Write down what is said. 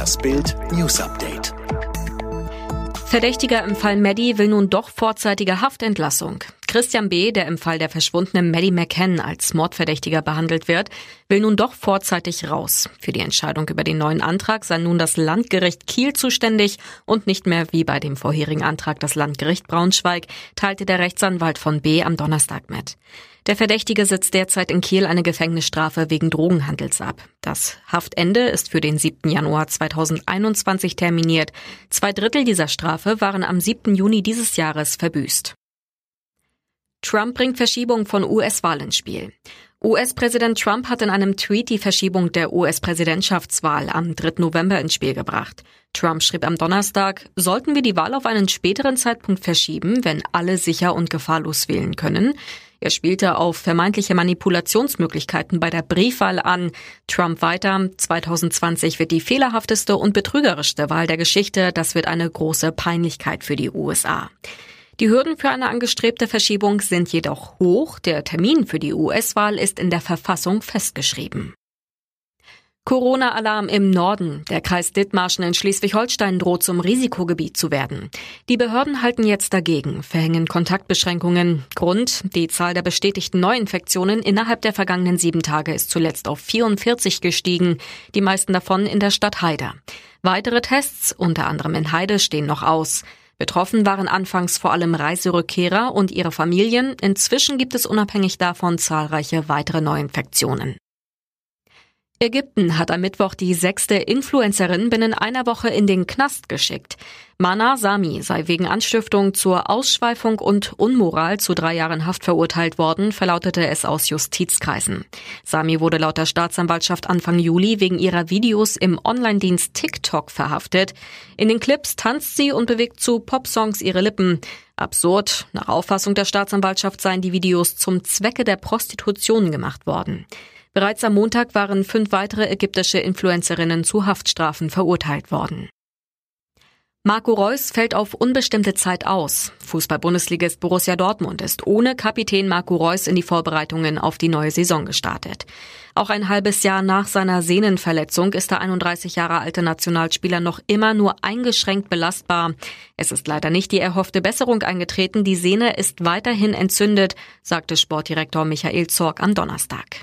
Das Bild News Update. Verdächtiger im Fall Maddie will nun doch vorzeitige Haftentlassung. Christian B., der im Fall der verschwundenen Maddie McCann als Mordverdächtiger behandelt wird, will nun doch vorzeitig raus. Für die Entscheidung über den neuen Antrag sei nun das Landgericht Kiel zuständig und nicht mehr wie bei dem vorherigen Antrag das Landgericht Braunschweig, teilte der Rechtsanwalt von B. am Donnerstag mit. Der Verdächtige sitzt derzeit in Kiel eine Gefängnisstrafe wegen Drogenhandels ab. Das Haftende ist für den 7. Januar 2021 terminiert. Zwei Drittel dieser Strafe waren am 7. Juni dieses Jahres verbüßt. Trump bringt Verschiebung von US-Wahl ins Spiel. US-Präsident Trump hat in einem Tweet die Verschiebung der US-Präsidentschaftswahl am 3. November ins Spiel gebracht. Trump schrieb am Donnerstag, sollten wir die Wahl auf einen späteren Zeitpunkt verschieben, wenn alle sicher und gefahrlos wählen können? Er spielte auf vermeintliche Manipulationsmöglichkeiten bei der Briefwahl an. Trump weiter, 2020 wird die fehlerhafteste und betrügerischste Wahl der Geschichte. Das wird eine große Peinlichkeit für die USA. Die Hürden für eine angestrebte Verschiebung sind jedoch hoch. Der Termin für die US-Wahl ist in der Verfassung festgeschrieben. Corona-Alarm im Norden. Der Kreis Dithmarschen in Schleswig-Holstein droht zum Risikogebiet zu werden. Die Behörden halten jetzt dagegen, verhängen Kontaktbeschränkungen. Grund, die Zahl der bestätigten Neuinfektionen innerhalb der vergangenen sieben Tage ist zuletzt auf 44 gestiegen, die meisten davon in der Stadt Heide. Weitere Tests, unter anderem in Heide, stehen noch aus. Betroffen waren anfangs vor allem Reiserückkehrer und ihre Familien. Inzwischen gibt es unabhängig davon zahlreiche weitere Neuinfektionen. Ägypten hat am Mittwoch die sechste Influencerin binnen einer Woche in den Knast geschickt. Mana Sami sei wegen Anstiftung zur Ausschweifung und Unmoral zu drei Jahren Haft verurteilt worden, verlautete es aus Justizkreisen. Sami wurde laut der Staatsanwaltschaft Anfang Juli wegen ihrer Videos im Online-Dienst TikTok verhaftet. In den Clips tanzt sie und bewegt zu Popsongs ihre Lippen. Absurd. Nach Auffassung der Staatsanwaltschaft seien die Videos zum Zwecke der Prostitution gemacht worden. Bereits am Montag waren fünf weitere ägyptische Influencerinnen zu Haftstrafen verurteilt worden. Marco Reus fällt auf unbestimmte Zeit aus. Fußball-Bundesligist Borussia Dortmund ist ohne Kapitän Marco Reus in die Vorbereitungen auf die neue Saison gestartet. Auch ein halbes Jahr nach seiner Sehnenverletzung ist der 31 Jahre alte Nationalspieler noch immer nur eingeschränkt belastbar. Es ist leider nicht die erhoffte Besserung eingetreten. Die Sehne ist weiterhin entzündet, sagte Sportdirektor Michael Zorg am Donnerstag.